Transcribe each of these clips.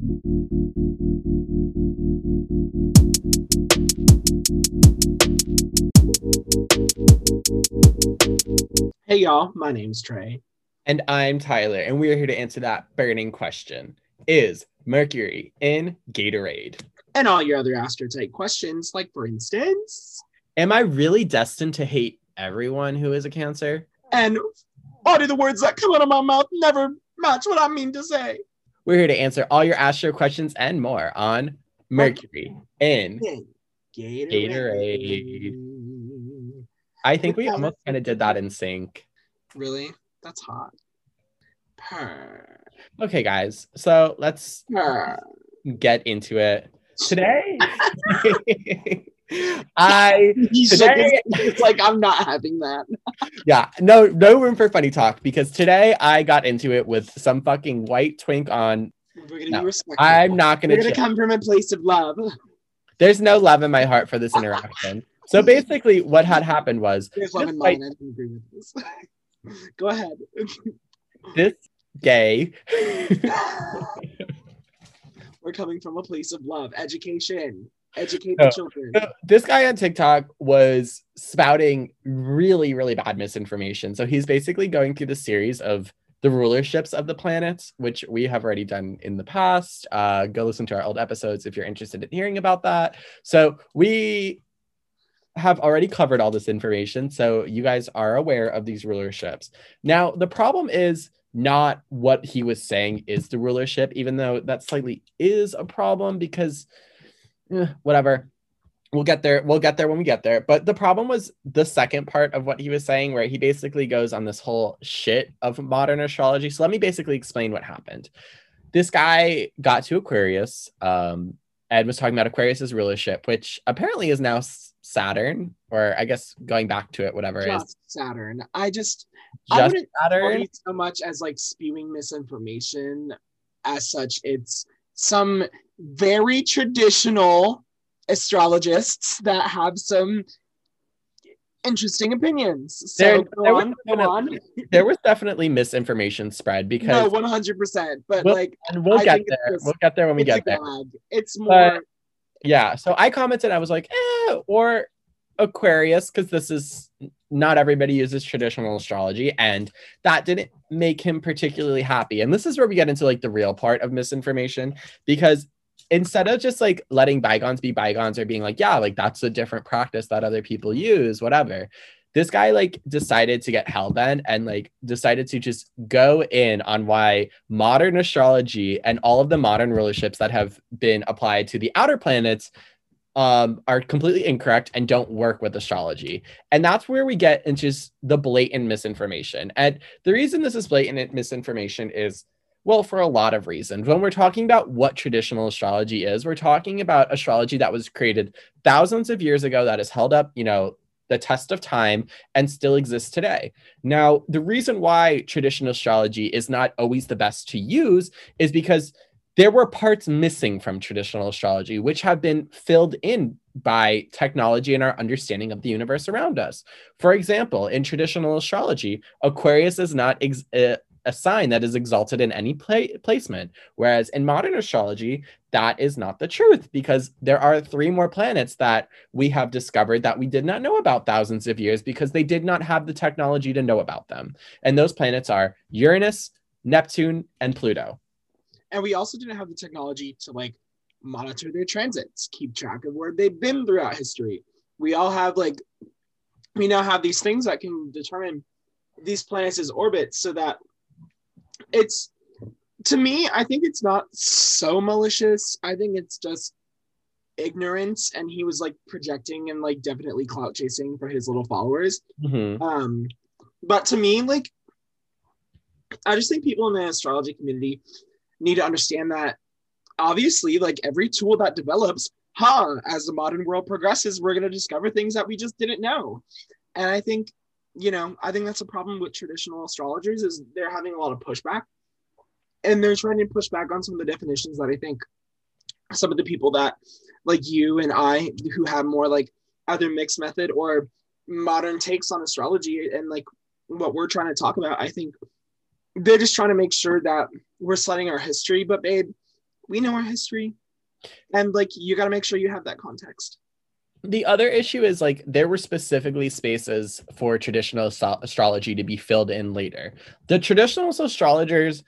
Hey y'all, my name's Trey. And I'm Tyler, and we are here to answer that burning question Is Mercury in Gatorade? And all your other astrotype questions, like for instance, Am I really destined to hate everyone who is a Cancer? and why do the words that come out of my mouth never match what I mean to say? We're here to answer all your astro questions and more on Mercury in. Gatorade. Gatorade. I think we almost kind of did that in sync. Really? That's hot. Purr. Okay, guys, so let's Purr. get into it. Today, I He shook Today- his- It's like I'm not having that. yeah, no no room for funny talk because today I got into it with some fucking white twink on. We're gonna No, be respectful. I'm not gonna. We're gonna chill. come from a place of love. There's no love in my heart for this interaction. So basically, what had happened was There's love in mine. I agree with this. Go ahead. this gay. We're coming from a place of love, education, educate No. the children. This guy on TikTok was spouting really, really bad misinformation. So he's basically going through the series of the rulerships of the planets, which we have already done in the past. Uh, go listen to our old episodes if you're interested in hearing about that. So we have already covered all this information. So you guys are aware of these rulerships. Now, the problem is not what he was saying is the rulership, even though that slightly is a problem because eh, whatever. We'll get there we'll get there when we get there. But the problem was the second part of what he was saying where he basically goes on this whole shit of modern astrology. So let me basically explain what happened. This guy got to aquarius um ed was talking about aquarius's rulership which apparently is now saturn or i guess going back to it whatever it is. Just Saturn. I just I just wouldn't saturn? so much as like spewing misinformation as such. It's some very traditional astrologists that have some interesting opinions. So There- go there was on, go on. there was definitely misinformation spread No, because one hundred percent. But Well, like and we'll I get think there just- we'll get there when we get there gag. It's more yeah so i commented i was like eh, or aquarius because this is not everybody uses traditional astrology and that didn't make him particularly happy and this is where we get into like the real part of misinformation because instead of just like letting bygones be bygones or being like yeah like that's a different practice that other people use whatever this guy like decided to get hellbent and like decided to just go in on why modern astrology and all of the modern rulerships that have been applied to the outer planets um, are completely incorrect and don't work with astrology. And that's where we get into just the blatant misinformation. And the reason this is blatant misinformation is well, for a lot of reasons. When we're talking about what traditional astrology is, we're talking about astrology that was created thousands of years ago that has held up, you know, the test of time and still exists today. Now, the reason why traditional astrology is not always the best to use is because there were parts missing from traditional astrology, which have been filled in by technology and our understanding of the universe around us. For example, in traditional astrology, Aquarius is not ex- uh, a sign that is exalted in any pla- placement, whereas in modern astrology, that is not the truth because there are three more planets that we have discovered that we did not know about thousands of years because they did not have the technology to know about them. And those planets are Uranus, Neptune, and Pluto. and we also didn't have the technology to like monitor their transits, keep track of where they've been throughout history. We all have like we now have these things that can determine these planets' orbits so that it's to me, I think it's not so malicious. I think it's just ignorance and he was like projecting and like definitely clout chasing for his little followers. Mhm. Um, but to me, like, I just think people in the astrology community need to understand that obviously, like every tool that develops, huh, as the modern world progresses, we're going to discover things that we just didn't know. And I think, you know, I think that's a problem with traditional astrologers is they're having a lot of pushback and they're trying to push back on some of the definitions that I think some of the people that like you and I who have more like either mixed method or modern takes on astrology and like what we're trying to talk about, I think they're just trying to make sure that we're studying our history. But babe, we know our history. And like you got to make sure you have that context. The other issue is like there were specifically spaces for traditional astro- astrology to be filled in later. The traditional astrologers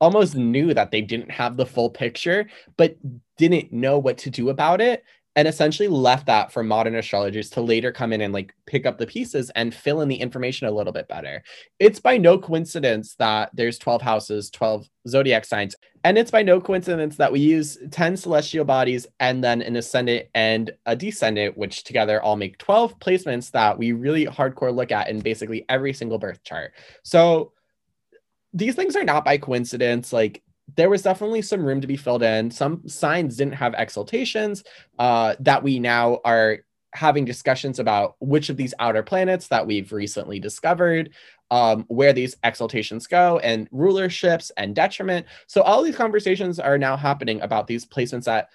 almost knew that they didn't have the full picture, but didn't know what to do about it and essentially left that for modern astrologers to later come in and like pick up the pieces and fill in the information a little bit better. It's by no coincidence that there's 12 houses, 12 zodiac signs, and it's by no coincidence that we use 10 celestial bodies and then an ascendant and a descendant, which together all make 12 placements that we really hardcore look at in basically every single birth chart. So these things are not by coincidence. Like there was definitely some room to be filled in. Some signs didn't have exaltations uh, that we now are having discussions about which of these outer planets that we've recently discovered, um, where these exaltations go, and rulerships and detriment. So all these conversations are now happening about these placements that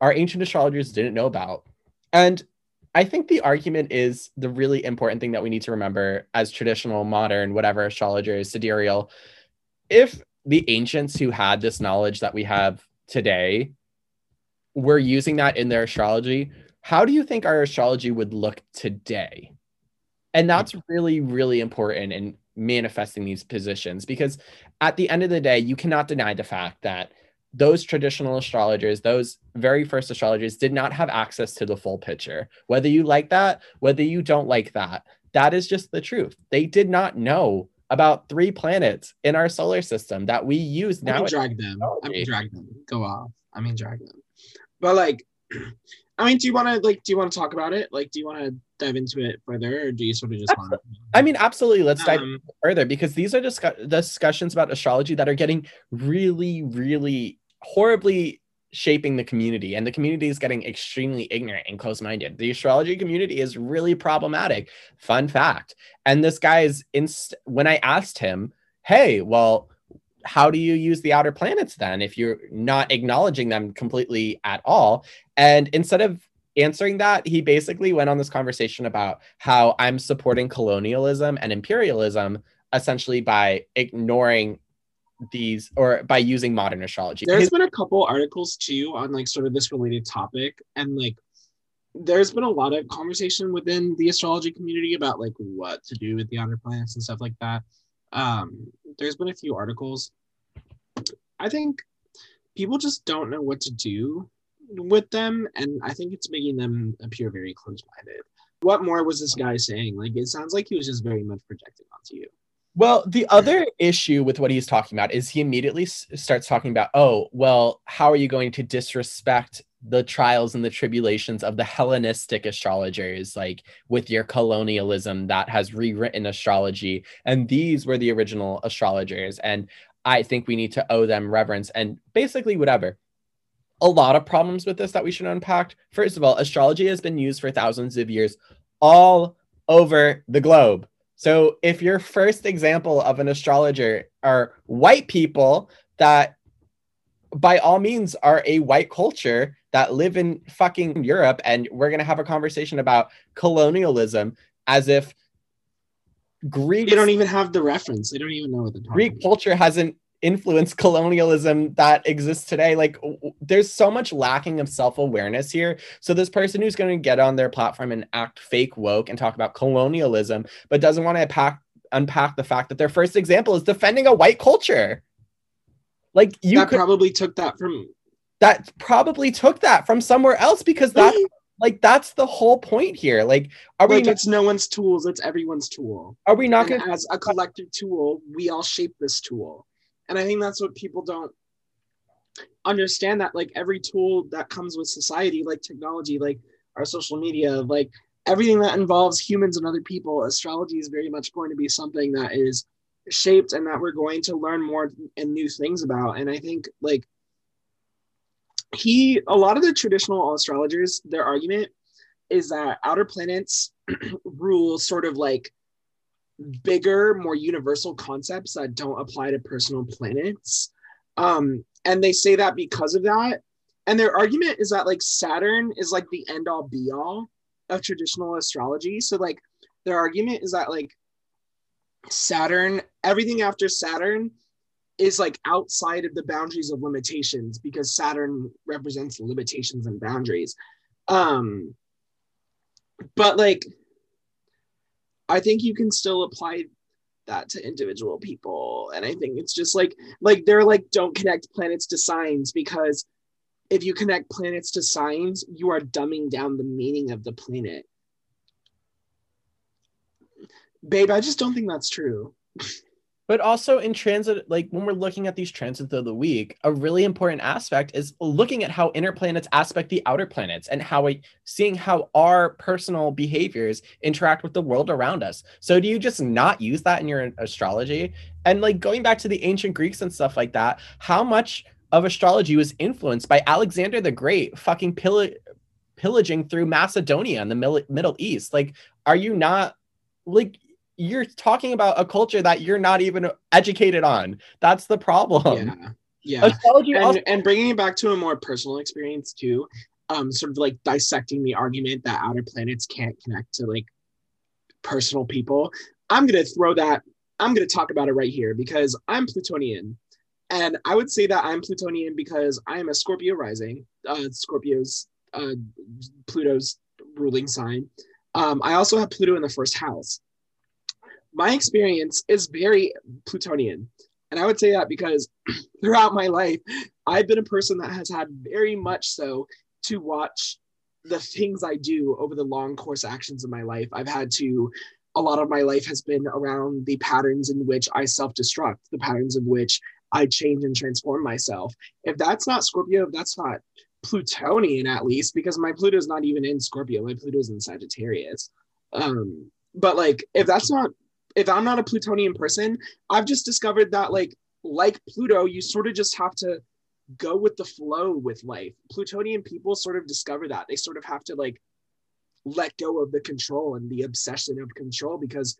our ancient astrologers didn't know about. And I think the argument is the really important thing that we need to remember as traditional, modern, whatever astrologers, sidereal. If the ancients who had this knowledge that we have today were using that in their astrology, how do you think our astrology would look today? And that's really, really important in manifesting these positions because at the end of the day, you cannot deny the fact that those traditional astrologers, those very first astrologers, did not have access to the full picture. Whether you like that, whether you don't like that, that is just the truth. They did not know about three planets in our solar system that we use now. I mean, drag them. I mean, drag them. Go off. I mean, drag them. But like, I mean, do you want to like? Do you want to talk about it? Like, do you want to dive into it further, or do you sort of just want? I mean, absolutely. Let's dive um, further because these are discuss- discussions about astrology that are getting really, really horribly shaping the community and the community is getting extremely ignorant and close-minded. The astrology community is really problematic. Fun fact and this guy is inst- when i asked him hey well how do you use the outer planets then if you're not acknowledging them completely at all? And instead of answering that he basically went on this conversation about how i'm supporting colonialism and imperialism essentially by ignoring these or by using modern astrology. There's been a couple articles too on like sort of this related topic and like there's been a lot of conversation within the astrology community about like what to do with the outer planets and stuff like that. Um, there's been a few articles. I think people just don't know what to do with them, and I think it's making them appear very close-minded. What more was this guy saying? Like, it sounds like he was just very much projecting onto you. Well, the other issue with what he's talking about is he immediately s- starts talking about, oh, well, how are you going to disrespect the trials and the tribulations of the Hellenistic astrologers, like with your colonialism that has rewritten astrology? And these were the original astrologers. And I think we need to owe them reverence and basically whatever. A lot of problems with this that we should unpack. First of all, astrology has been used for thousands of years all over the globe so if your first example of an astrologer are white people that by all means are a white culture that live in fucking Europe and we're going to have a conversation about colonialism as if Greek They don't even have the reference. They don't even know what the Greek culture hasn't influence colonialism that exists today like there's so much lacking of self-awareness here. So this person who's going to get on their platform and act fake woke and talk about colonialism but doesn't want to unpack unpack the fact that their first example is defending a white culture. Like you that could, probably took that from that probably took that from somewhere else because that like that's the whole point here. Like are like we it's no one's tools it's everyone's tool. Are we not going to as a collective tool we all shape this tool and i think that's what people don't understand that like every tool that comes with society like technology like our social media like everything that involves humans and other people astrology is very much going to be something that is shaped and that we're going to learn more and new things about. And i think like he a lot of the traditional astrologers their argument is that outer planets rule sort of like bigger, more universal concepts that don't apply to personal planets. Um, and they say that because of that. And their argument is that like Saturn is like the end all be all of traditional astrology. So like their argument is that like Saturn, everything after Saturn is like outside of the boundaries of limitations because Saturn represents limitations and boundaries. Um, but like, I think you can still apply that to individual people, and I think it's just like like they're like don't connect planets to signs because if you connect planets to signs, you are dumbing down the meaning of the planet. Babe, I just don't think that's true. But also in transit, like when we're looking at these transits of the week, a really important aspect is looking at how inner planets aspect the outer planets and how we seeing how our personal behaviors interact with the world around us. So do you just not use that in your astrology? And like going back to the ancient Greeks and stuff like that, how much of astrology was influenced by Alexander the Great fucking pill- pillaging through Macedonia in the Middle East? Like, are you not like you're talking about a culture that you're not even educated on. That's the problem. Yeah. Yeah. Astrology and, also- and bringing it back to a more personal experience too, um, sort of like dissecting the argument that outer planets can't connect to like personal people. I'm going to throw that, I'm going to talk about it right here because I'm Plutonian. And I would say that I'm Plutonian because I am a Scorpio rising, uh, Scorpio's, uh, Pluto's ruling sign. Um, I also have Pluto in the first house my experience is very Plutonian. And I would say that because throughout my life, I've been a person that has had very much so to watch the things I do over the long course actions of my life. I've had to, a lot of my life has been around the patterns in which I self destruct, the patterns of which I change and transform myself. If that's not Scorpio, if that's not Plutonian at least, because my Pluto's not even in Scorpio, my Pluto's in Sagittarius. Um, but like, if that's not if I'm not a Plutonian person, I've just discovered that like like Pluto, you sort of just have to go with the flow with life. Plutonian people sort of discover that. They sort of have to like let go of the control and the obsession of control because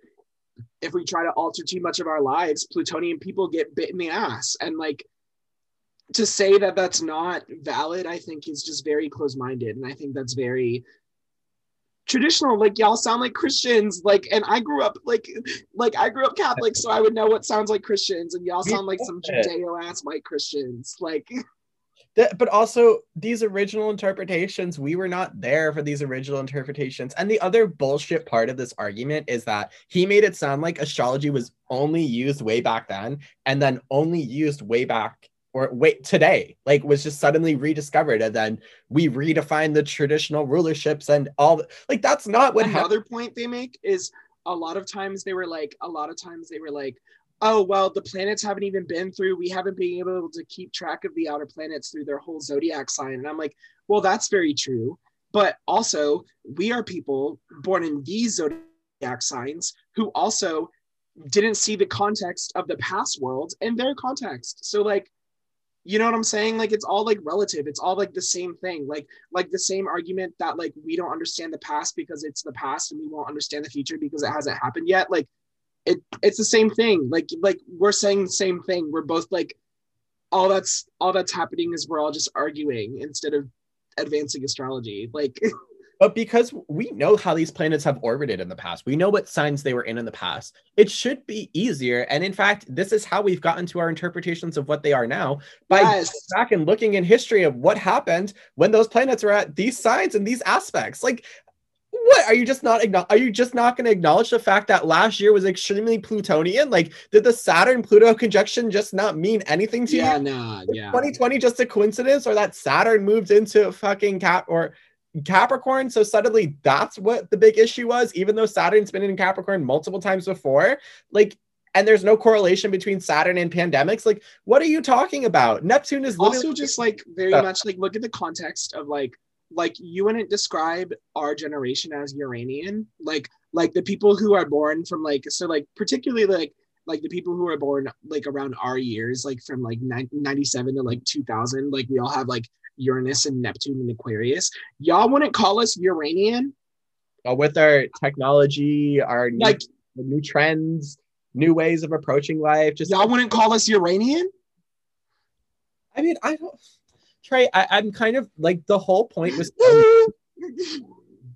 if we try to alter too much of our lives, Plutonian people get bit in the ass. And like to say that that's not valid, I think is just very close minded. And I think that's very traditional like y'all sound like christians like and i grew up like like i grew up catholic so i would know what sounds like christians and y'all sound like some judeo ass white christians like that, but also these original interpretations we were not there for these original interpretations. And the other bullshit part of this argument is that he made it sound like astrology was only used way back then and then only used way back or wait today like was just suddenly rediscovered and then we redefine the traditional rulerships and all the, like that's not what another ha- point they make is a lot of times they were like a lot of times they were like oh well the planets haven't even been through we haven't been able to keep track of the outer planets through their whole zodiac sign. And i'm like well that's very true. But also we are people born in these zodiac signs who also didn't see the context of the past world in their context. So like you know what i'm saying? Like it's all like relative. It's all like the same thing. Like like the same argument that like we don't understand the past because it's the past and we won't understand the future because it hasn't happened yet. Like it it's the same thing. Like like we're saying the same thing. We're both like all that's all that's happening is we're all just arguing instead of advancing astrology. Like But because we know how these planets have orbited in the past, we know what signs they were in in the past, it should be easier. And in fact, this is how we've gotten to our interpretations of what they are now by yes. back and looking in history of what happened when those planets were at these signs and these aspects. Like, what are you just not are you just not going to acknowledge the fact that last year was extremely plutonian like did the saturn pluto conjunction just not mean anything to yeah, you nah, yeah 2020 just a coincidence or that saturn moved into a fucking cat or Capricorn. So suddenly that's what the big issue was, even though Saturn's been in Capricorn multiple times before. Like, and there's no correlation between Saturn and pandemics. Like, what are you talking about? Neptune is also just like very much like look at the context of like like you wouldn't describe our generation as Uranian. Like like the people who are born from like so like particularly like like the people who are born like around our years, like from like 97 to like 2000, like we all have like Uranus and Neptune and Aquarius. Y'all wouldn't call us Uranian? Uh, with our technology, our new, like new trends, new ways of approaching life. Just y'all wouldn't call us Uranian? I mean, I don't. Trey, I, I'm kind of like the whole point was.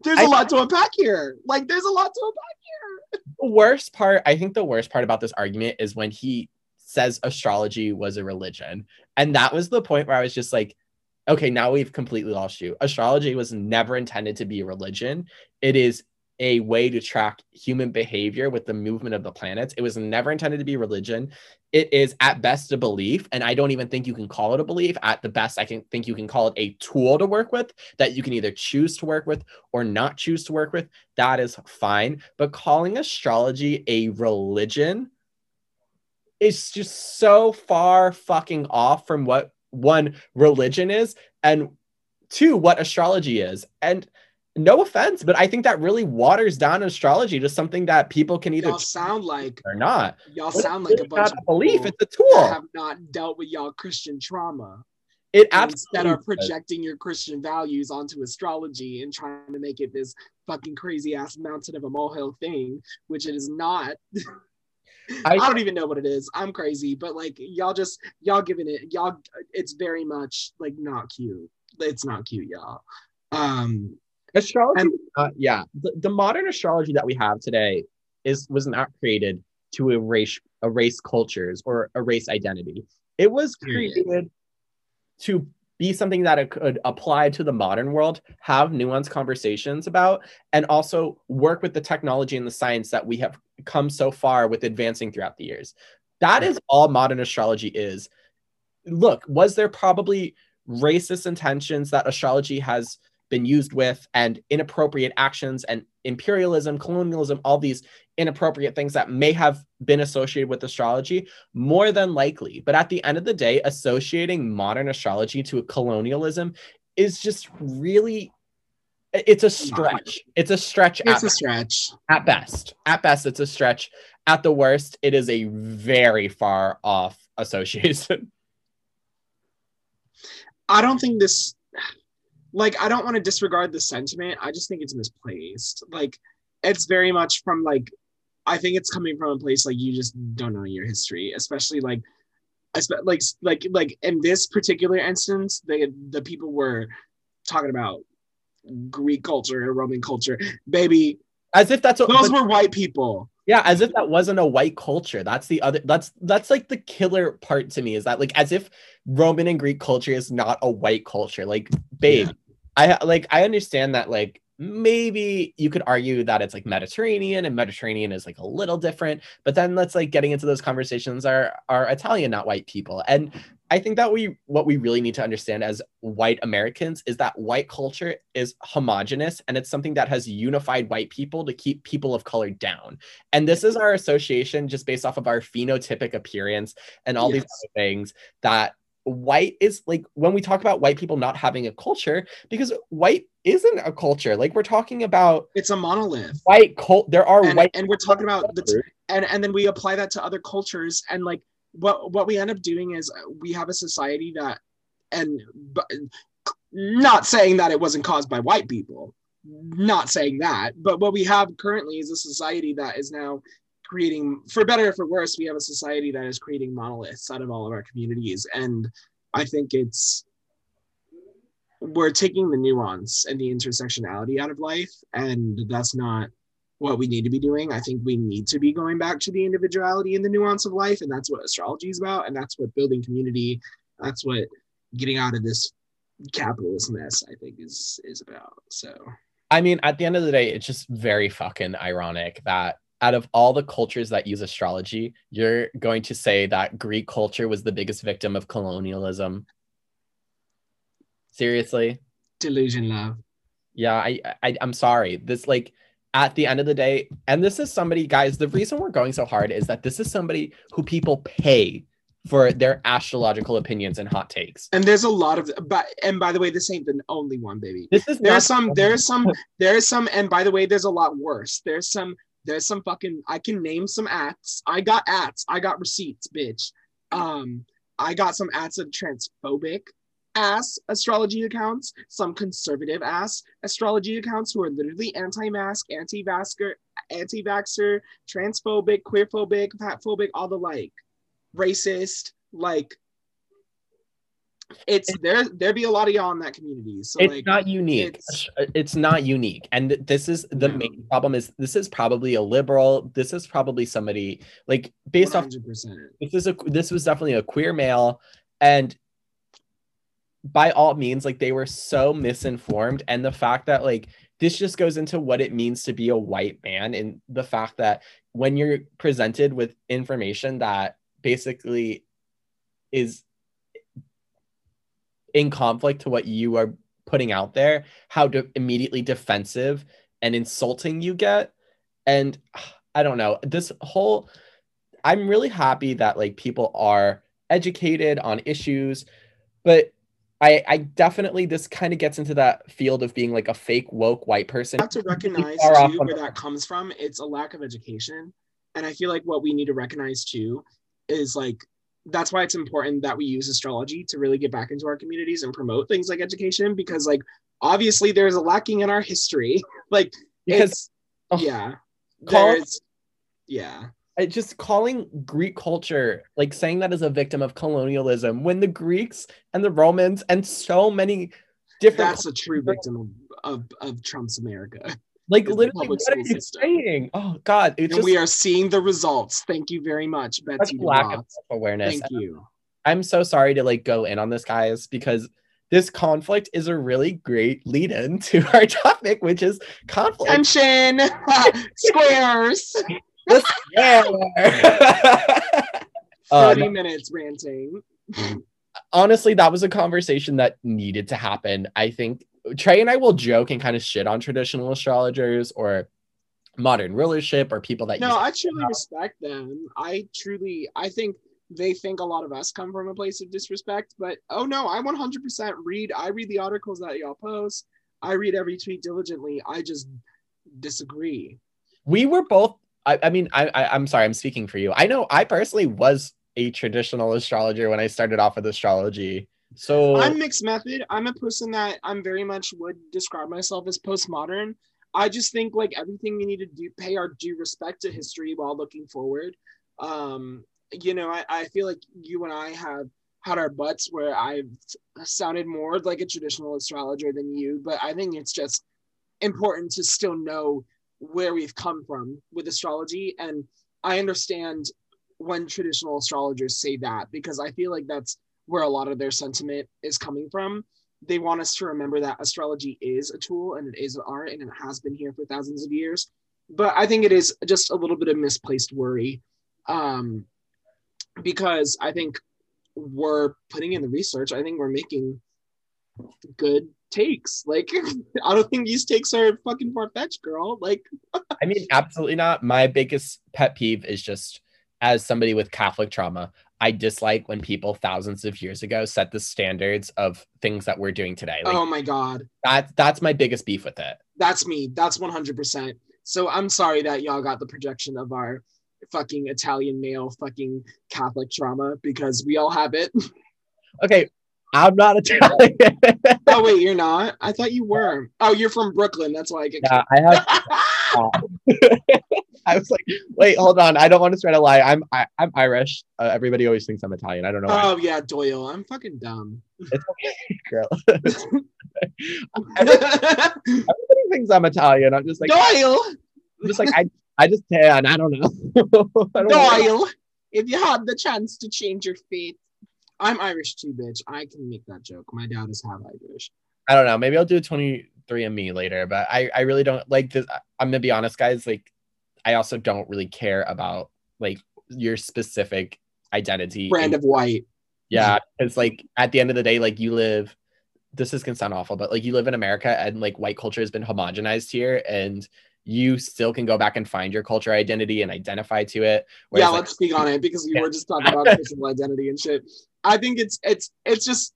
there's a lot to unpack here. Like, there's a lot to unpack here. The worst part, I think, the worst part about this argument is when he says astrology was a religion. And that was the point where I was just like, okay, now we've completely lost you. Astrology was never intended to be a religion. It is a way to track human behavior with the movement of the planets. It was never intended to be religion. It is at best a belief, and I don't even think you can call it a belief. At the best, I can think you can call it a tool to work with that you can either choose to work with or not choose to work with. That is fine. But calling astrology a religion is just so far fucking off from what one religion is and two what astrology is. And no offense, but I think that really waters down astrology to something that people can either sound like or not. Y'all sound like a bunch of belief; it's a tool. that have not dealt with y'all Christian trauma. It absolutely of projecting your Christian values onto astrology and trying to make it this fucking crazy ass mountain of a molehill thing, which it is not. I, I- don't even know what it is. I'm crazy, but like y'all just y'all giving it y'all. It's very much like not cute. It's not cute, y'all. Um, astrology. And- uh, yeah, the, the modern astrology that we have today is was not created to erase erase cultures or erase identity. It was Period. created to be something that it could apply to the modern world, have nuanced conversations about, and also work with the technology and the science that we have come so far with advancing throughout the years. That is all modern astrology is. Look, was there probably racist intentions that astrology has been used with and inappropriate actions and imperialism, colonialism, all these inappropriate things that may have been associated with astrology? More than likely. But at the end of the day, associating modern astrology to colonialism is just really it's a stretch. It's a stretch it's at, a stretch. at best. At best, it's a stretch. At the worst, it is a very far off association. I don't think this like I don't want to disregard the sentiment. I just think it's misplaced. Like it's very much from like I think it's coming from a place like you just don't know your history, especially like like like like in this particular instance, the the people were talking about Greek culture and Roman culture. Baby, As if that's what those but- were white people. Yeah, as if that wasn't a white culture. That's the other that's that's like the killer part to me is that like as if Roman and Greek culture is not a white culture. Like, babe, I like I understand that like maybe you could argue that it's like Mediterranean and Mediterranean is like a little different, but then let's like getting into those conversations are are Italian, not white people. And I think that we what we really need to understand as white Americans is that white culture is homogenous and it's something that has unified white people to keep people of color down. And this is our association just based off of our phenotypic appearance and all these Yes. other things that white is like when we talk about white people not having a culture because white isn't a culture like we're talking about It's a monolith. white cult there are And, white and we're talking about the and and then we apply that to other cultures and like what what we end up doing is uh, we have a society that and but not saying that it wasn't caused by white people not saying that but what we have currently is a society that is now creating for better or for worse we have a society that is creating monoliths out of all of our communities and i think it's we're taking the nuance and the intersectionality out of life and that's not what we need to be doing. I think we need to be going back to the individuality and the nuance of life. And that's what astrology is about. And that's what building community, that's what getting out of this capitalist mess, I think, is is about. So I mean, at the end of the day, it's just very fucking ironic that out of all the cultures that use astrology, you're going to say that Greek culture was the biggest victim of colonialism. Seriously? delusion love. Yeah, I, I I'm sorry. This like at the end of the day, and this is somebody, guys. The reason we're going so hard is that this is somebody who people pay for their astrological opinions and hot takes. And there's a lot of but and by the way, this ain't the only one, baby. This is There's some, there's some, there's some, and by the way, there's a lot worse. There's some, there's some fucking I can name some acts. I got acts, I got receipts, bitch. Um, I got some acts of transphobic ass astrology accounts, some conservative ass astrology accounts who are literally anti-mask, anti-vaxxer, anti-vaxxer, transphobic, queerphobic, fatphobic, all the like, racist, like it's there there be a lot of y'all in that community. So it's like not unique. it's- It's, not unique. And this is the No. main problem is this is probably a liberal. This is probably somebody like based off 100%. this is a this was definitely a queer male and by all means like they were so misinformed and the fact that like this just goes into what it means to be a white man and the fact that when you're presented with information that basically is in conflict to what you are putting out there how de- immediately defensive and insulting you get and i don't know this whole i'm really happy that like people are educated on issues but i i definitely this kind of gets into that field of being like a fake woke white person have to recognize too where that comes from. It's a lack of education, and I feel like what we need to recognize too is like that's why it's important that we use astrology to really get back into our communities and promote things like education because like obviously there's a lacking in our history. like because oh, yeah, there's yeah. Just calling Greek culture, like saying that as a victim of colonialism, when the Greeks and the Romans and so many different, That's a true victim of, of, of Trump's America. like literally, what are you system. saying? Oh God, it's and just we are seeing the results. Thank you very much, Betsy lack of self-awareness. Thank you. I'm so sorry to like go in on this, guys, because this conflict is a really great lead-in to our topic, which is conflict. Tension, squares. Yeah. Uh, 30 minutes ranting. honestly, that was a conversation that needed to happen. I think Trey and I will joke and kind of shit on traditional astrologers or modern rulership or people that No, I truly respect them. I truly, I think they think a lot of us come from a place of disrespect, but oh no, I 100% read. I read the articles that y'all post. I read every tweet diligently. I just disagree. we were both I, I mean I, I i'm sorry i'm speaking for you i know i personally was a traditional astrologer when i started off with astrology so I'm mixed method. I'm a person that I'm very much would describe myself as postmodern. I just think like everything we need to do, pay our due respect to history while looking forward. Um, you know, I, I feel like you and I have had our butts where I've sounded more like a traditional astrologer than you, but I think it's just important to still know where we've come from with astrology. And I understand when traditional astrologers say that because I feel like that's where a lot of their sentiment is coming from. They want us to remember that astrology is a tool and it is an art and it has been here for thousands of years. But I think it is just a little bit of misplaced worry um, because I think we're putting in the research. I think we're making good takes. Like, I don't think these takes are fucking far fetched, girl. Like, i mean absolutely not my biggest pet peeve is just as somebody with catholic trauma i dislike when people thousands of years ago set the standards of things that we're doing today like oh my God, that that's my biggest beef with it that's me. That's 100%. So I'm sorry that y'all got the projection of our fucking Italian male fucking Catholic trauma because we all have it. okay i'm not italian oh, wait, you're not? I thought you were. Oh, you're from Brooklyn. That's why I get. yeah i have I was like, wait, hold on. I don't want to try a lie. I'm I, I'm Irish. Uh, everybody always thinks I'm Italian. I don't know why. oh, yeah, Doyle. I'm fucking dumb. It's okay, girl. Everybody thinks I'm Italian. I'm just like, Doyle! I'm just like I I just tan. I don't know. I don't know. Doyle! If you had the chance to change your fate. I'm Irish too, bitch. I can make that joke. My dad is half Irish. I don't know. Maybe I'll do a 23 and me later, but I I really don't like this. I'm gonna be honest, guys. Like, I also don't really care about like your specific identity. Brand of white. Yeah, It's like at the end of the day, like you live. This is gonna sound awful, but like you live in America and like white culture has been homogenized here, and you still can go back and find your culture identity and identify to it. yeah, let's speak on it because we Yeah. were just talking about personal identity and shit. I think it's it's it's just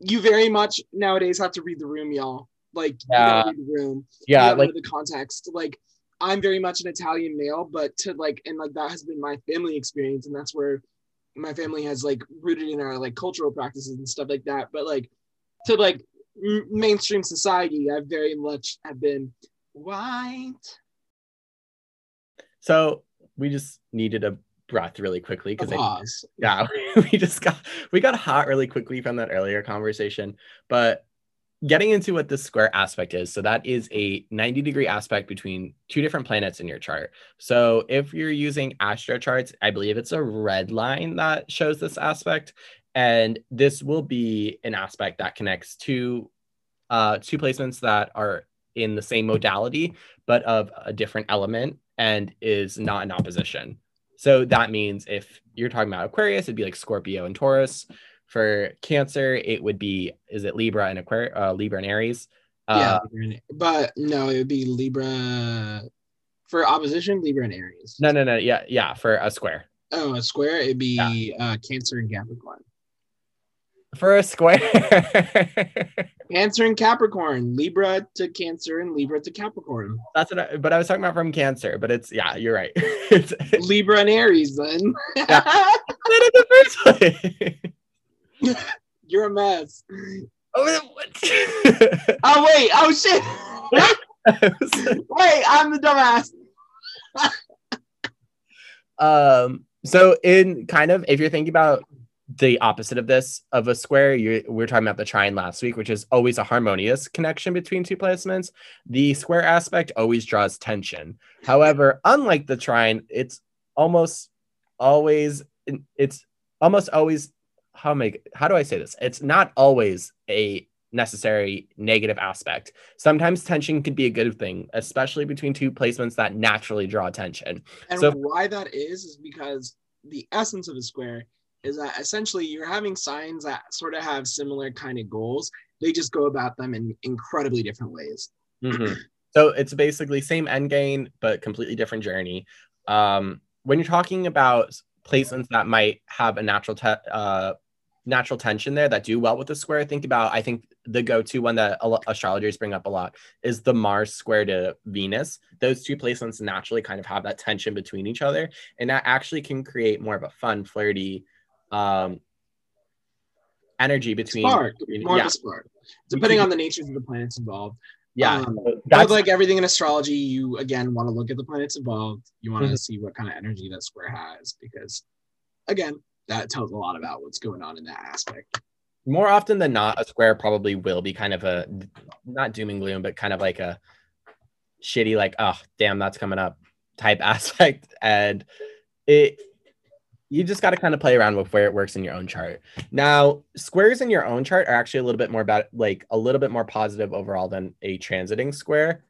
you very much nowadays have to read the room, y'all. Like you Yeah. gotta read the room. yeah, like the context. Like I'm very much an Italian male, but to like and like that has been my family experience, and that's where my family has like rooted in our like cultural practices and stuff like that. But like to like m- mainstream society, I very much have been white. so we just needed a breath really quickly because yeah we just got we got hot really quickly from that earlier conversation but getting into what the square aspect is so that is a 90 degree aspect between two different planets in your chart. So if you're using astro charts i believe it's a red line that shows this aspect and this will be an aspect that connects two uh two placements that are in the same modality but of a different element and is not in opposition so that means if you're talking about Aquarius, it'd be like Scorpio and Taurus. For Cancer, it would be is it Libra and Aquarius, uh, Libra and Aries. yeah, Uh, but no, it would be Libra for opposition, Libra and Aries. no, no, no. Yeah, yeah. For a square, Oh, a square, it'd be uh, Cancer and Capricorn. For a square. Cancer and Capricorn, Libra to Cancer and Libra to Capricorn. That's what. I, but I was talking about from Cancer. But it's yeah, you're right. Libra and Aries, then. in the first place. You're a mess. oh, what? Oh wait! Oh shit! wait, I'm the dumbass. um so in kind of if you're thinking about the opposite of this of a square you we are talking about the trine last week which is always a harmonious connection between two placements. The square aspect always draws tension. However unlike the trine it's almost always it's almost always how make how do i say this? It's not always a necessary negative aspect. Sometimes tension could be a good thing especially between two placements that naturally draw tension. And So- why that is is because the essence of a square is that essentially you're having signs that sort of have similar kind of goals. They just go about them in incredibly different ways. Mhm. So it's basically same end game, but completely different journey. Um, when you're talking about placements that might have a natural te- uh, natural tension there that do well with the square, think about I think the go-to one that astrologers bring up a lot is the Mars square to Venus. Those two placements naturally kind of have that tension between each other, and that actually can create more of a fun, flirty um, energy between. Spark, more yeah, of a spark, depending on the natures of the planets involved. yeah. Um, that's like everything in astrology, you again want to look at the planets involved. You want to Mhm. see what kind of energy that square has because, again, that tells a lot about what's going on in that aspect. more often than not, a square probably will be kind of a not doom and gloom, but kind of like a shitty, like, oh, damn, that's coming up type aspect. And it, you just got to kind of play around with where it works in your own chart. Now, squares in your own chart are actually a little bit more about like a little bit more positive overall than a transiting square.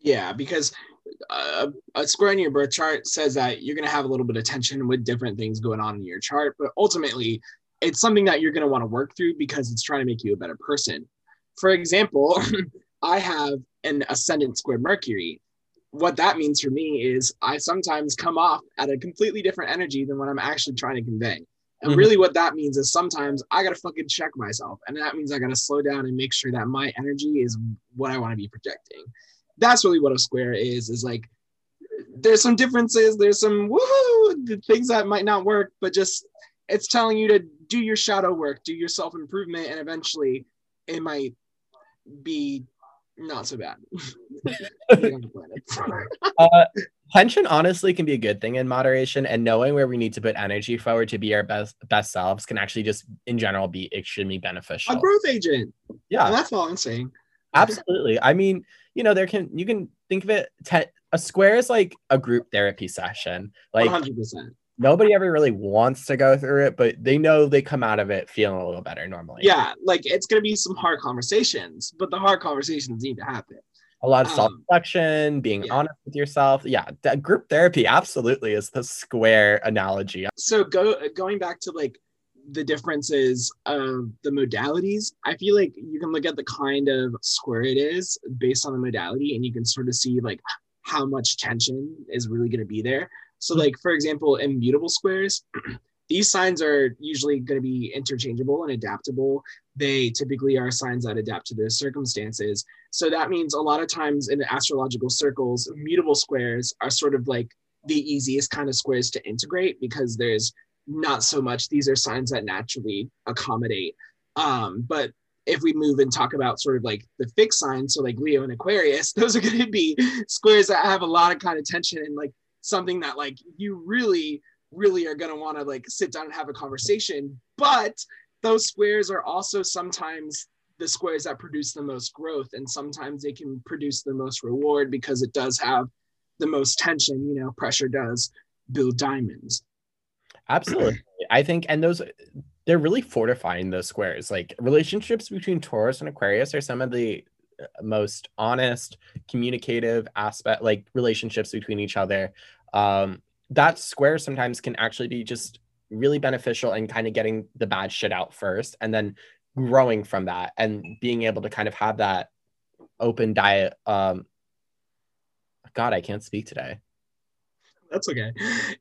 Yeah, because uh, a square in your birth chart says that you're going to have a little bit of tension with different things going on in your chart, but ultimately, it's something that you're going to want to work through because it's trying to make you a better person. For example, I have an ascendant square Mercury. What that means for me is I sometimes come off at a completely different energy than what I'm actually trying to convey. And Mhm. really, what that means is sometimes I got to fucking check myself. And that means I got to slow down and make sure that my energy is what I want to be projecting that's really what a square is is like there's some differences there's some woohoo things that might not work but just it's telling you to do your shadow work do your self improvement and eventually it might be not so bad Uh, tension honestly can be a good thing in moderation, and knowing where we need to put energy forward to be our best best selves can actually just in general be extremely beneficial. a growth agent Yeah, and that's all i'm saying absolutely. I mean, you know, there can you can think of it. Te- a square is like a group therapy session. Like 100% nobody ever really wants to go through it, but they know they come out of it feeling a little better normally. yeah like it's gonna be some hard conversations but the hard conversations need to happen a lot of Um, self reflection, being yeah. honest with yourself. Yeah, that group therapy absolutely is the square analogy. so go going back to like the differences of the modalities i feel like you can look at the kind of square it is based on the modality and you can sort of see like how much tension is really going to be there so like for example immutable squares these signs are usually going to be interchangeable and adaptable. They typically are signs that adapt to their circumstances. So that means a lot of times in astrological circles mutable squares are sort of like the easiest kind of squares to integrate because there's not so much. These are signs that naturally accommodate. Um but if we move and talk about sort of like the fixed signs so like leo and aquarius those are going to be squares that have a lot of kind of tension and like something that like you really really are going to want to like sit down and have a conversation. But those squares are also sometimes the squares that produce the most growth and sometimes they can produce the most reward because it does have the most tension you know pressure does build diamonds. Absolutely. I think and those they're really fortifying those squares. Like relationships between taurus and aquarius are some of the most honest communicative aspect like relationships between each other. Um that square sometimes can actually be just really beneficial in kind of getting the bad shit out first and then growing from that and being able to kind of have that open diet um god i can't speak today that's okay.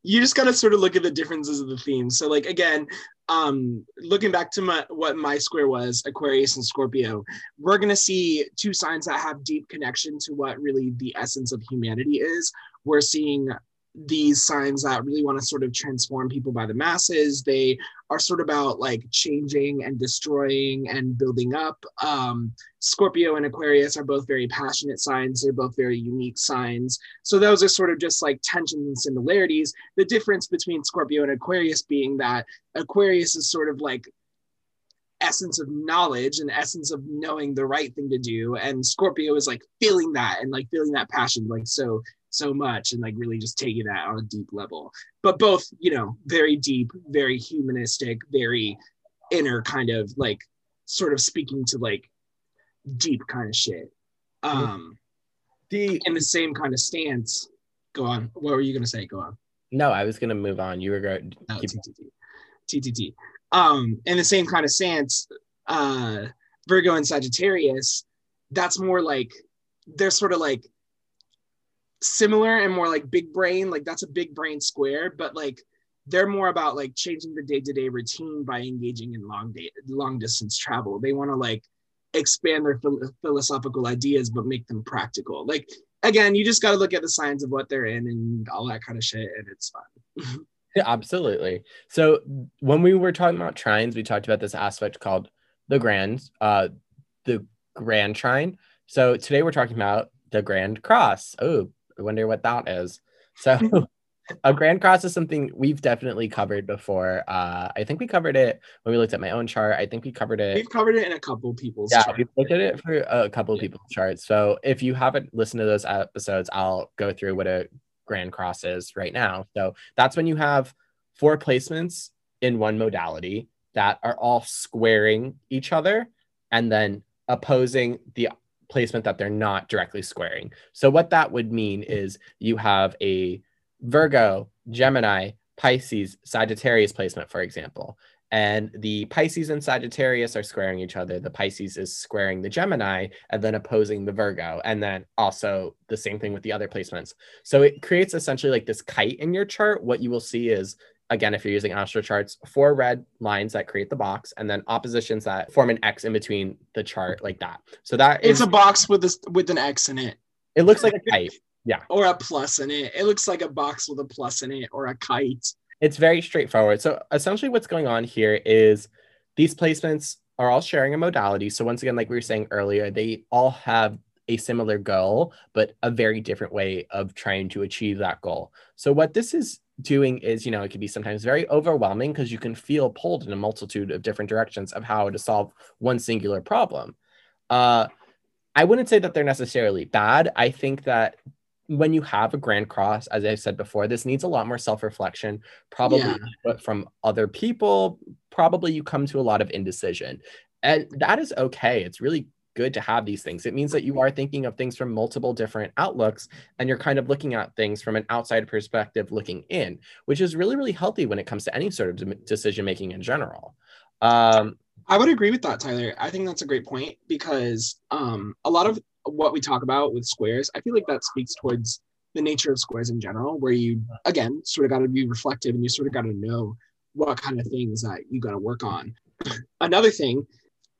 You just gotta sort of look at the differences of the themes. So like again um looking back to my what my square was aquarius and scorpio we're gonna see two signs that have deep connection to what really the essence of humanity is. We're seeing these signs that really want to sort of transform people by the masses. They are sort of about like changing and destroying and building up. Um, Scorpio and Aquarius are both very passionate signs. They're both very unique signs. So those are sort of just like tensions and similarities. The difference between Scorpio and Aquarius being that Aquarius is sort of like essence of knowledge and essence of knowing the right thing to do and scorpio is like feeling that and like feeling that passion like so so much and like really just taking that on a deep level. But both, you know, very deep, very humanistic, very inner kind of like sort of speaking to like deep kind of shit. Um the in the same kind of stance. Go on. What were you gonna say? Go on. No, I was gonna move on. You were going oh, TTT. TTT. Um, in the same kind of stance, uh Virgo and Sagittarius, that's more like they're sort of like similar and more like big brain like that's a big brain square but like they're more about like changing the day-to-day routine by engaging in long day long distance travel. They want to like expand their phil- philosophical ideas but make them practical. Like again you just got to look at the signs of what they're in and all that kind of shit and it's fun yeah, absolutely. So when we were talking about trines we talked about this aspect called the grand uh the grand trine. So today we're talking about the grand cross. Oh I wonder what that is. So a grand cross is something we've definitely covered before. Uh, I think we covered it when we looked at my own chart. I think we covered it. We've covered it in a couple people's. Yeah, we've looked at it for a couple yeah. people's charts. So if you haven't listened to those episodes, I'll go through what a grand cross is right now. So that's when you have four placements in one modality that are all squaring each other and then opposing the placement that they're not directly squaring. So what that would mean is you have a Virgo, Gemini, Pisces, Sagittarius placement, for example. And the Pisces and Sagittarius are squaring each other. The Pisces is squaring the Gemini and then opposing the Virgo. And then also the same thing with the other placements. So it creates essentially like this kite in your chart. What you will see is again, if you're using astro charts, four red lines that create the box, and then oppositions that form an X in between the chart, like that. So that it's is, a box with this with an X in it. It looks like a kite. Yeah. Or a plus in it. It looks like a box with a plus in it or a kite. It's very straightforward. So essentially what's going on here is these placements are all sharing a modality. So once again, like we were saying earlier, they all have a similar goal, but a very different way of trying to achieve that goal. So what this is doing is, you know, it can be sometimes very overwhelming because you can feel pulled in a multitude of different directions of how to solve one singular problem. Uh, I wouldn't say that they're necessarily bad. I think that when you have a grand cross, as I've said before, this needs a lot more self reflection, probably yeah. from other people. Probably you come to a lot of indecision. And that is okay. It's really good to have these things. It means that you are thinking of things from multiple different outlooks and you're kind of looking at things from an outside perspective looking in, which is really, really healthy when it comes to any sort of decision making in general. Um, I would agree with that, Tyler. I think that's a great point because um, a lot of what we talk about with squares, I feel like that speaks towards the nature of squares in general, where you, again, sort of got to be reflective and you sort of got to know what kind of things that you got to work on. Another thing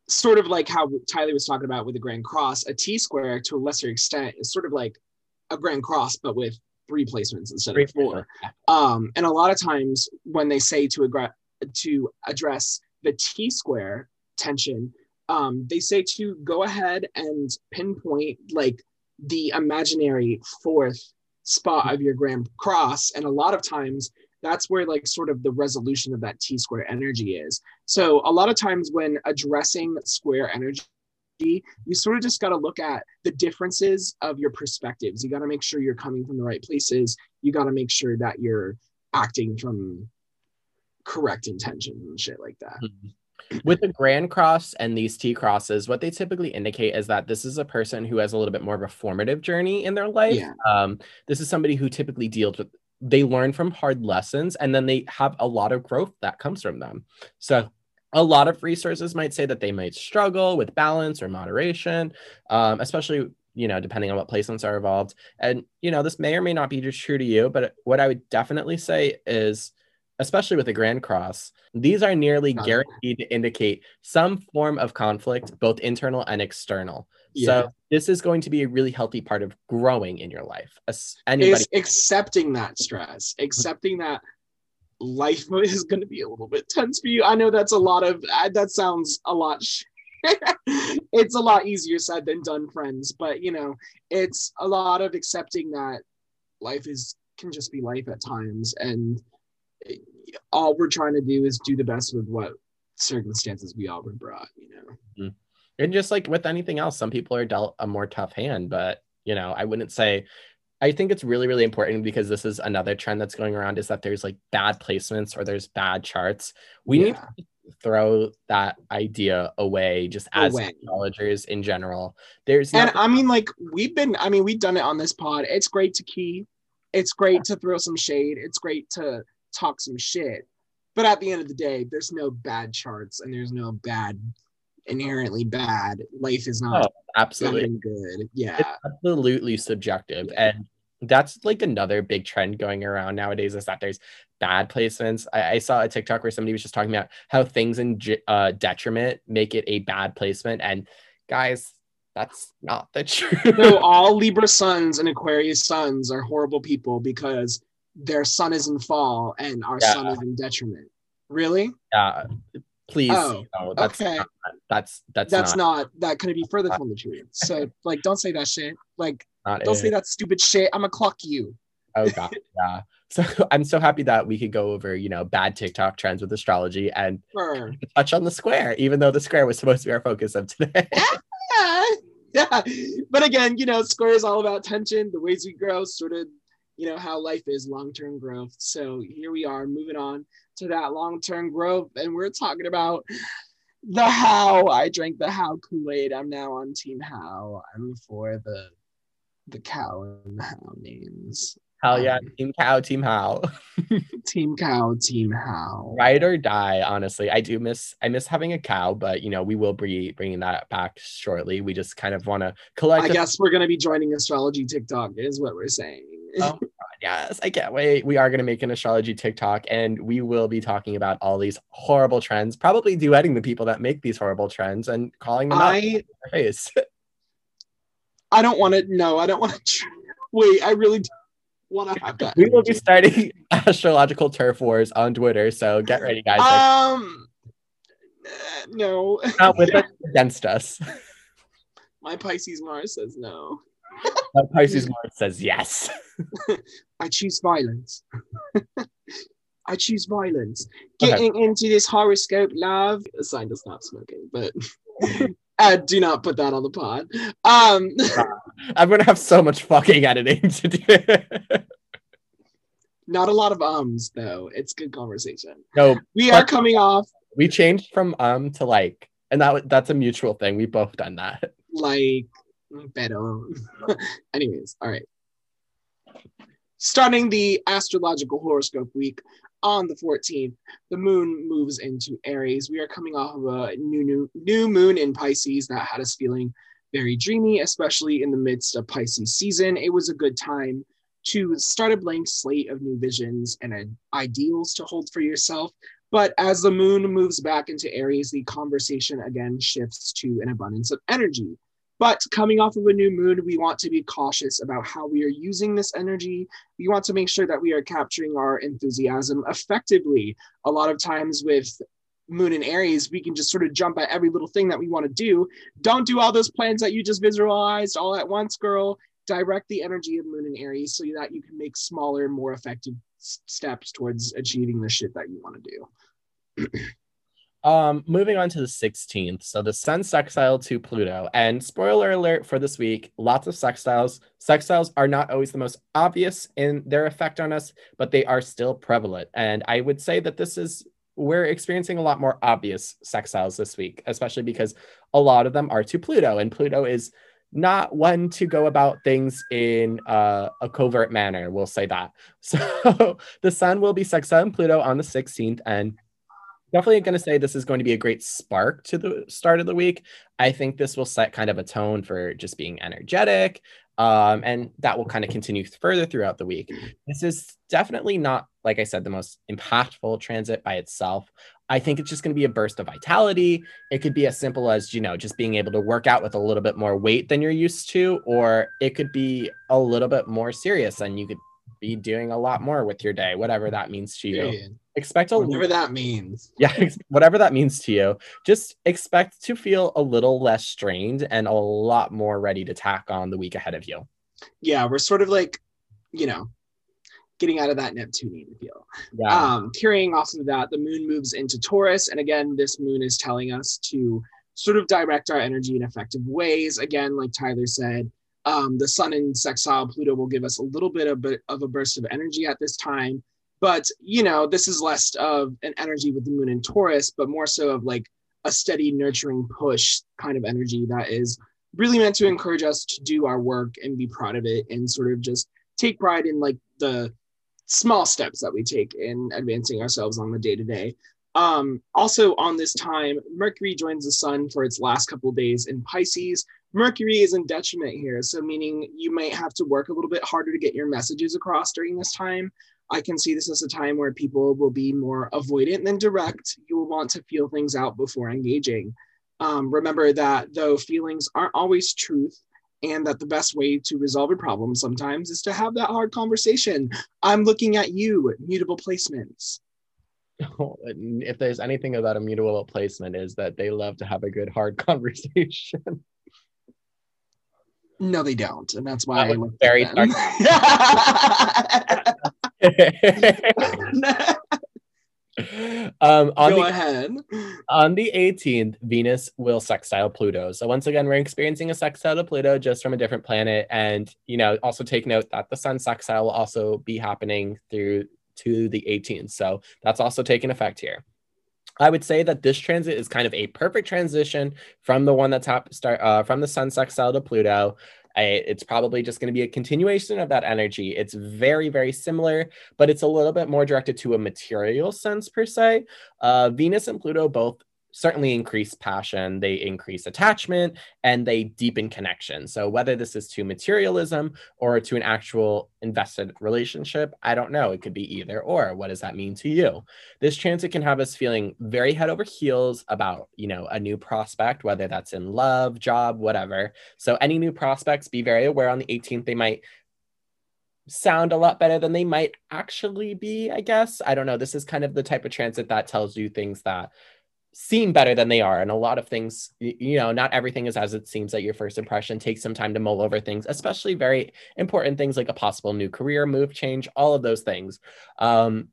sort of like how Tyler was talking about with the Grand Cross, a T square to a lesser extent is sort of like a Grand Cross, but with three placements instead three of four. Um, and a lot of times when they say to address to address the T square tension, um, they say to go ahead and pinpoint like the imaginary fourth spot of your grand cross. And a lot of times that's where like sort of the resolution of that T square energy is. So a lot of times when addressing square energy, you sort of just got to look at the differences of your perspectives. You got to make sure you're coming from the right places. You got to make sure that you're acting from correct intentions and shit like that. Mm-hmm with the grand cross and these T crosses, what they typically indicate is that this is a person who has a little bit more of a formative journey in their life. Yeah. Um, this is somebody who typically deals with they learn from hard lessons and then they have a lot of growth that comes from them. So a lot of resources might say that they might struggle with balance or moderation, um, especially you know depending on what placements are involved. And you know this may or may not be true to you, but what I would definitely say is especially with the Grand Cross, these are nearly guaranteed to indicate some form of conflict, both internal and external. Yeah. So this is going to be a really healthy part of growing in your life. Anybody- is accepting that stress, accepting that life is going to be a little bit tense for you. I know that's a lot of that sounds a lot. Sh- it's a lot easier said than done, friends. But you know, it's a lot of accepting that life is can just be life at times, and all we're trying to do is do the best with what circumstances we all were brought, you know. Mm-hmm. And just like with anything else, some people are dealt a more tough hand, but you know, I wouldn't say I think it's really, really important because this is another trend that's going around is that there's like bad placements or there's bad charts. We yeah. need to throw that idea away just as away. astrologers in general. There's and I mean, like we've been, I mean, we've done it on this pod. It's great to key, it's great to throw some shade, it's great to talk some shit. But at the end of the day, there's no bad charts and there's no bad inherently bad. Life is not oh, absolutely good. Yeah. It's absolutely subjective. Yeah. And that's like another big trend going around nowadays is that there's bad placements. I, I saw a TikTok where somebody was just talking about how things in uh, detriment make it a bad placement. And guys, that's not the truth. no, all Libra suns and Aquarius suns are horrible people because their sun is in fall and our yeah. sun is in detriment. Really? Yeah. Please. Oh, that's okay. Not, that's that's that's not, not that could be further from the truth. So like, don't say that shit. Like, don't it. say that stupid shit. I'm gonna clock you. Oh god, yeah. So I'm so happy that we could go over, you know, bad TikTok trends with astrology and sure. touch on the square, even though the square was supposed to be our focus of today. yeah. yeah. But again, you know, square is all about tension, the ways we grow, sort of you know how life is long-term growth so here we are moving on to that long-term growth and we're talking about the how i drank the how kool-aid i'm now on team how i'm for the the cow and the how names Hell yeah, um, Team Cow, Team How. team Cow, Team How. Ride or die, honestly. I do miss I miss having a cow, but you know, we will be bringing that back shortly. We just kind of want to collect I guess we're going to be joining astrology TikTok is what we're saying. oh yes, I can't wait. We are going to make an astrology TikTok and we will be talking about all these horrible trends, probably duetting the people that make these horrible trends and calling them I, out in their face. I don't want to no, I don't want to wait, I really want to have that. We will be starting astrological turf wars on Twitter, so get ready, guys. Um, no, not with us, against us. My Pisces Mars says no. My Pisces Mars says yes. I choose violence. I choose violence. Getting okay. into this horoscope, love. A sign to stop smoking, but uh, do not put that on the pod. Um, I'm gonna have so much fucking editing to do. not a lot of ums though. It's good conversation. No, we are coming off. We changed from um to like, and that that's a mutual thing. We've both done that. Like better. Anyways, all right. Starting the astrological horoscope week, on the 14th, the moon moves into Aries. We are coming off of a new, new, new moon in Pisces that had us feeling very dreamy, especially in the midst of Pisces season. It was a good time to start a blank slate of new visions and ideals to hold for yourself. But as the moon moves back into Aries, the conversation again shifts to an abundance of energy. But coming off of a new moon, we want to be cautious about how we are using this energy. We want to make sure that we are capturing our enthusiasm effectively. A lot of times with moon and Aries, we can just sort of jump at every little thing that we want to do. Don't do all those plans that you just visualized all at once, girl. direct the energy of Moon and Aries so that you can make smaller, more effective steps towards achieving the shit that you want to do. Um, moving on to the 16th. So the Sun sextile to Pluto. And spoiler alert for this week, lots of sextiles. Sextiles are not always the most obvious in their effect on us, but they are still prevalent. And I would say that this is we're experiencing a lot more obvious sextiles this week, especially because a lot of them are to Pluto, and Pluto is not one to go about things in uh, a covert manner. We'll say that. So the Sun will be sextile Pluto on the 16th, and definitely going to say this is going to be a great spark to the start of the week. I think this will set kind of a tone for just being energetic. Um, and that will kind of continue further throughout the week. This is definitely not, like I said, the most impactful transit by itself. I think it's just going to be a burst of vitality. It could be as simple as, you know, just being able to work out with a little bit more weight than you're used to, or it could be a little bit more serious and you could be doing a lot more with your day, whatever that means to you. Expect a Whatever that means. yeah, whatever that means to you, just expect to feel a little less strained and a lot more ready to tack on the week ahead of you. Yeah, we're sort of like, you know, getting out of that Neptunian feel. Yeah. Um, carrying off of that, the moon moves into Taurus. And again, this moon is telling us to sort of direct our energy in effective ways. Again, like Tyler said, um, the sun in sextile Pluto will give us a little bit of, of a burst of energy at this time. But, you know, this is less of an energy with the moon in Taurus, but more so of like a steady, nurturing push kind of energy that is really meant to encourage us to do our work and be proud of it and sort of just take pride in like the small steps that we take in advancing ourselves on the day to day. Um, also, on this time, Mercury joins the Sun for its last couple days in Pisces. Mercury is in detriment here, so meaning you might have to work a little bit harder to get your messages across during this time. I can see this as a time where people will be more avoidant than direct. You will want to feel things out before engaging. Um, remember that though feelings aren't always truth, and that the best way to resolve a problem sometimes is to have that hard conversation. I'm looking at you, mutable placements. if there's anything about a mutable placement is that they love to have a good hard conversation. No, they don't, and that's why That I looked very them. um, on Go the ahead. on the 18th, Venus will sextile Pluto. So once again, we're experiencing a sextile to Pluto just from a different planet. And you know, also take note that the Sun sextile will also be happening through to the 18th. So that's also taking effect here. I would say that this transit is kind of a perfect transition from the one that's hap- start uh, from the Sun sextile to Pluto. I, it's probably just going to be a continuation of that energy. It's very, very similar, but it's a little bit more directed to a material sense per se. Uh, Venus and Pluto both certainly increase passion, they increase attachment, and they deepen connection. So, whether this is to materialism or to an actual invested relationship, I don't know. It could be either or. What does that mean to you? This transit can have us feeling very head over heels about, you know, a new prospect, whether that's in love, job, whatever. So, any new prospects, be very aware on the 18th, they might sound a lot better than they might actually be, I guess. I don't know. This is kind of the type of transit that tells you things that seem better than they are and a lot of things you know not everything is as it seems at your first impression. Take some time to mull over things especially very important things like a possible new career move change all of those things. Um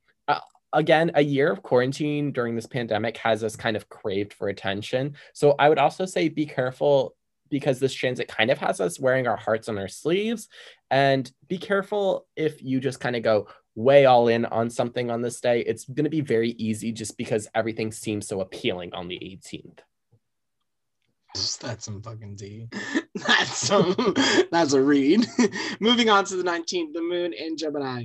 again a year of quarantine during this pandemic has us kind of craved for attention. So i would also say be careful because this transit kind of has us wearing our hearts on our sleeves. And be careful if you just kind of go way all in on something on this day, it's going to be very easy just because everything seems so appealing on the 18th. That's some fucking D. That's some. that's a read. Moving on to the 19th, the moon in Gemini.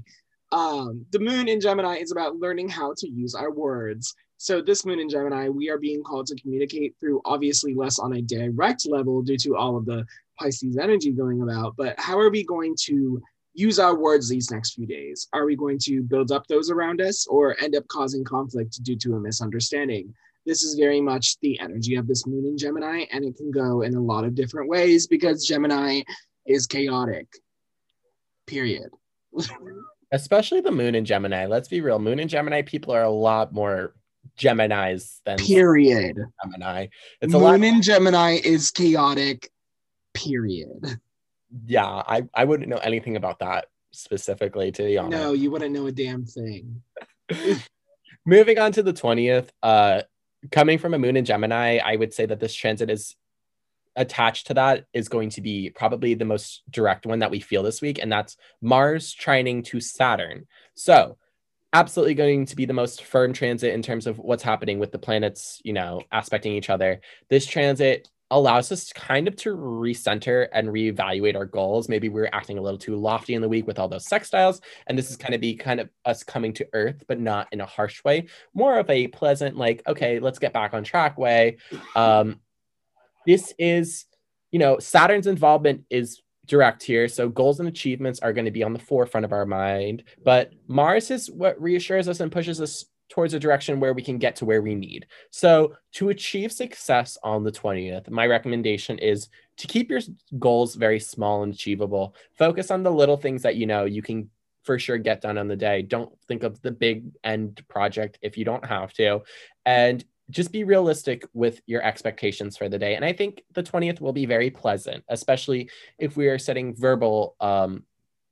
Um, the moon in Gemini is about learning how to use our words. So this moon in Gemini, we are being called to communicate through obviously less on a direct level due to all of the Pisces energy going about. But how are we going to use our words these next few days? Are we going to build up those around us or end up causing conflict due to a misunderstanding? This is very much the energy of this moon in Gemini, and it can go in a lot of different ways because Gemini is chaotic. Period. Especially the moon in Gemini. Let's be real. Moon in Gemini people are a lot more Geminis than Period. Gemini. It's moon a lot in Gemini is chaotic. Period. Yeah, I, I wouldn't know anything about that specifically, to be honest. No, you wouldn't know a damn thing. Moving on to the 20th, uh, coming from a moon in Gemini, I would say that this transit is attached to that is going to be probably the most direct one that we feel this week, and that's Mars trining to Saturn. So, absolutely going to be the most firm transit in terms of what's happening with the planets, you know, aspecting each other. This transit allows us kind of to recenter and reevaluate our goals. Maybe we are acting a little too lofty in the week with all those sextiles, and this is kind of be kind of us coming to earth, but not in a harsh way, more of a pleasant, like, okay, let's get back on track way. Um, this is, you know, Saturn's involvement is direct here. So goals and achievements are going to be on the forefront of our mind, but Mars is what reassures us and pushes us towards a direction where we can get to where we need. So, to achieve success on the 20th, my recommendation is to keep your goals very small and achievable. Focus on the little things that you know you can for sure get done on the day. Don't think of the big end project if you don't have to. And just be realistic with your expectations for the day. And I think the 20th will be very pleasant, especially if we are setting verbal um,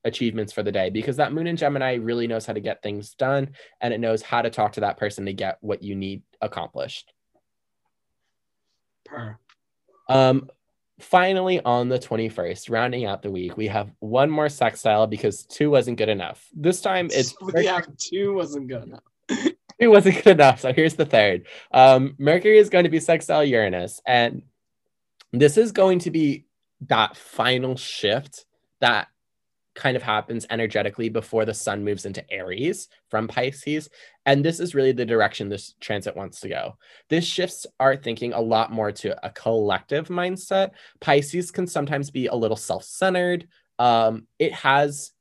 achievements for the day because that moon in Gemini really knows how to get things done and it knows how to talk to that person to get what you need accomplished. Per. Um, finally, on the 21st, rounding out the week, we have one more sextile because two wasn't good enough. This time it's yeah, two wasn't good enough. two wasn't good enough. So here's the third. Um, Mercury is going to be sextile Uranus, and this is going to be that final shift that kind of happens energetically before the sun moves into Aries from Pisces. And this is really the direction this transit wants to go. This shifts our thinking a lot more to a collective mindset. Pisces can sometimes be a little self centered. Um, it has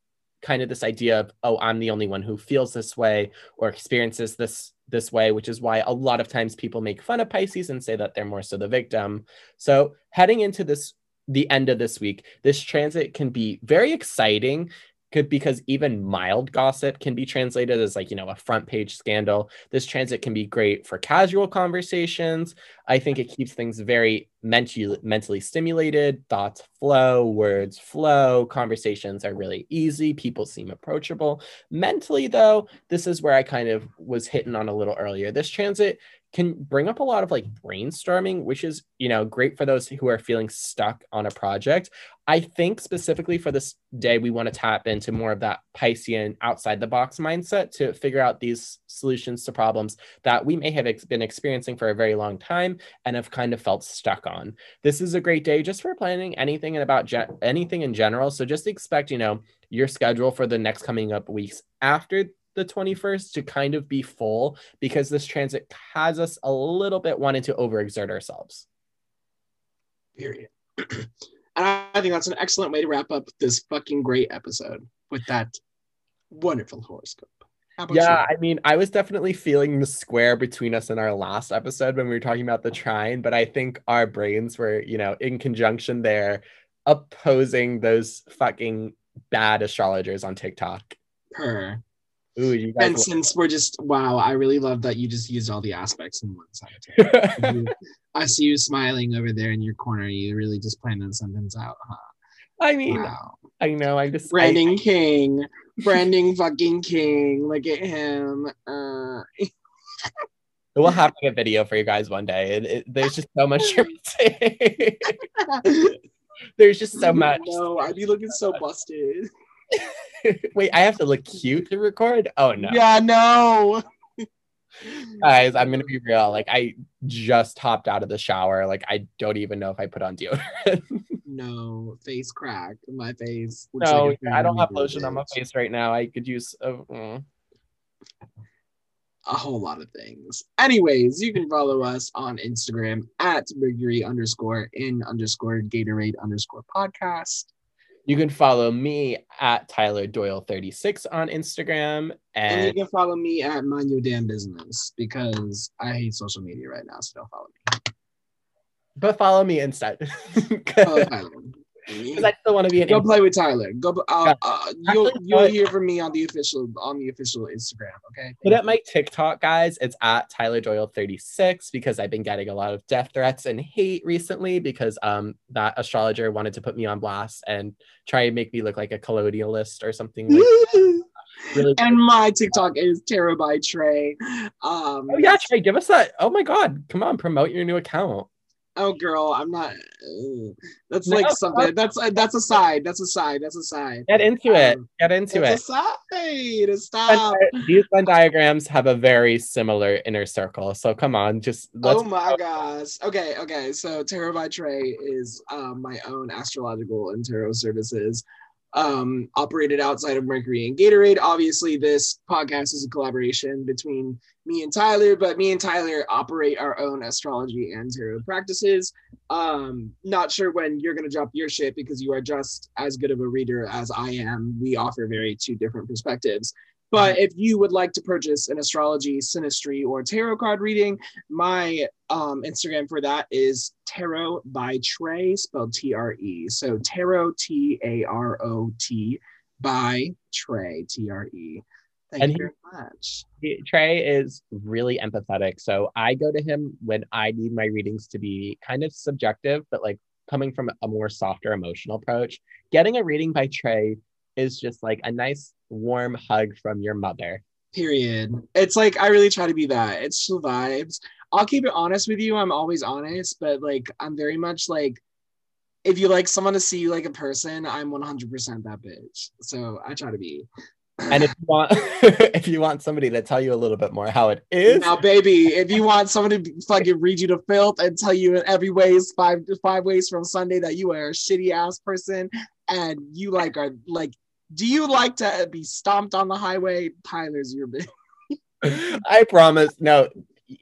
kind of this idea of, oh, I'm the only one who feels this way or experiences this this way, which is why a lot of times people make fun of Pisces and say that they're more so the victim. So heading into this the end of this week, this transit can be very exciting could because even mild gossip can be translated as like you know a front page scandal. This transit can be great for casual conversations. I think it keeps things very mentally mentally stimulated. Thoughts flow words flow conversations are really easy people seem approachable. Mentally though this is where i kind of was hitting on a little earlier. This transit can bring up a lot of like brainstorming, which is, you know, great for those who are feeling stuck on a project. I think specifically for this day, we want to tap into more of that Piscean outside the box mindset to figure out these solutions to problems that we may have ex- been experiencing for a very long time and have kind of felt stuck on. This is a great day just for planning anything and about ge- anything in general. So just expect, you know, your schedule for the next coming up weeks after the 21st to kind of be full because this transit has us a little bit wanting to overexert ourselves. Period. and I think that's an excellent way to wrap up this fucking great episode with that wonderful horoscope. Yeah, you? I mean, I was definitely feeling the square between us in our last episode when we were talking about the trine, but I think our brains were, you know, in conjunction there, opposing those fucking bad astrologers on TikTok. Per. Ooh, you guys and since we're just wow, I really love that you just used all the aspects in one side. I see you smiling over there in your corner. You really just planning something's out, huh? I mean, wow. I know. I'm just branding I, king, branding fucking king. Look at him. Uh. we'll have to get video for you guys one day. It, it, there's just so much. there's just so much. No, I'd be looking so busted. Wait, I have to look cute to record? Oh no. Yeah, no. Guys, I'm gonna be real. Like I just hopped out of the shower. Like I don't even know if I put on deodorant. no, face crack. My face. No, like I don't have lotion on my face right now. I could use a, uh, a whole lot of things. Anyways, you can follow us on Instagram at Mercury underscore in underscore Gatorade underscore podcast. You can follow me at Tyler Doyle 36 on Instagram. And, and you can follow me at Mind Your Damn Business because I hate social media right now, so don't follow me. But follow me instead. Oh, because I still want to be an Go play with Tyler. Go. Uh, Yeah. uh, you'll Actually, you'll but- hear from me on the official on the official Instagram. Okay. Put up my TikTok, guys. It's at Tyler Doyle 36 because I've been getting a lot of death threats and hate recently because um that astrologer wanted to put me on blast and try and make me look like a colonialist or something like really. and my TikTok is Tarot by Trey. Um, Oh yeah, Trey, give us that. Oh my god, come on, promote your new account. Oh, girl, I'm not. uh, that's No, like something. That's uh, that's a side. That's a side. That's a side. Get into it. Um, Get into it. A side. Stop. These Venn diagrams have a very similar inner circle. So come on, just let's Oh my gosh. Okay, okay. So Tarot by Trey is um, my own astrological and tarot services. Um, operated outside of Mercury and Gatorade. Obviously, this podcast is a collaboration between me and Tyler, but me and Tyler operate our own astrology and tarot practices. Um, not sure when you're gonna drop your shit because you are just as good of a reader as I am. We offer very two different perspectives. But if you would like to purchase an astrology, synastry, or tarot card reading, my um, Instagram for that is Tarot by Trey, spelled T R E. So Tarot, T A R O T, by Trey, T R E. Thank And you he- very much. He- Trey is really empathetic. So I go to him when I need my readings to be kind of subjective, but like coming from a more softer emotional approach. Getting a reading by Trey is just like a nice warm hug from your mother. Period. It's like I really try to be that. It's chill vibes. I'll keep it honest with you. I'm always honest, but like I'm very much like if you like someone to see you like a person, I'm 100% that bitch. So I try to be. And if you want if you want somebody to tell you a little bit more how it is, Now, baby, if you want someone to fucking read you to filth and tell you in every ways, five five ways from Sunday that you are a shitty ass person and you like are like, do you like to be stomped on the highway? Tyler's your bitch. I promise. No,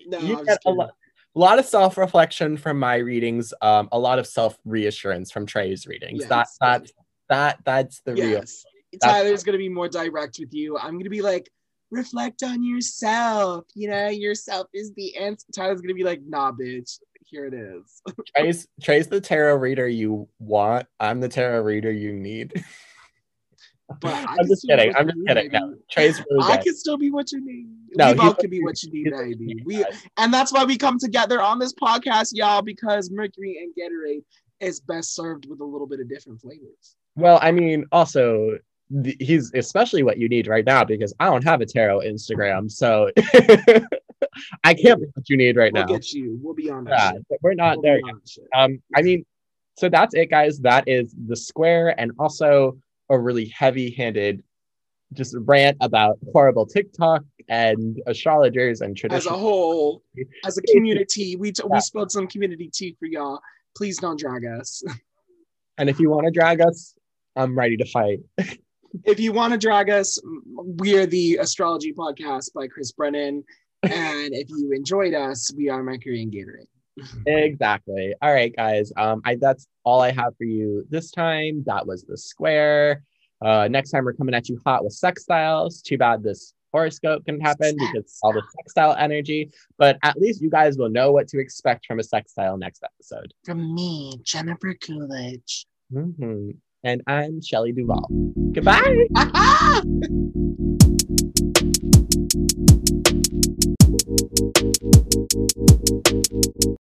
No, you I'm get a lot, a lot of self-reflection from my readings, um, a lot of self-reassurance from Trey's readings. Yes. That that that that's the real. Yes. Tyler's gonna be more direct with you. I'm gonna be like, reflect on yourself. You know, yourself is the answer. Tyler's gonna be like, nah, bitch. Here it is. Trey's Trey's the tarot reader you want. I'm the tarot reader you need. But I I'm just kidding. I'm just need, kidding. baby. No, Trey's really I can still be what you need. No, we both can be what you need, baby. he We and that's why we come together on this podcast, y'all, because Mercury and Gatorade is best served with a little bit of different flavors. Well, I mean, also he's especially what you need right now because I don't have a tarot Instagram, so I can't be what you need right We'll now. get you. We'll be on that. Yeah, we're not We'll there yet. Um, I mean, so that's it, guys. That is the square, and also a really heavy-handed, just rant about horrible TikTok and astrologers and tradition. As a whole, as a community, we t- we spilled some community tea for y'all. Please don't drag us. And if you want to drag us, I'm ready to fight. if you want to drag us, we are the Astrology Podcast by Chris Brennan. And if you enjoyed us, we are Mercury and Gatorade. Exactly. All right, guys. Um, I that's all I have for you this time. That was the square. Uh, next time we're coming at you hot with sex sextiles. Too bad this horoscope can happen because all the sextile energy. But at least you guys will know what to expect from a sex sextile next episode. From me, Jennifer Coolidge. Mm-hmm. And I'm Shelley Duvall. Goodbye.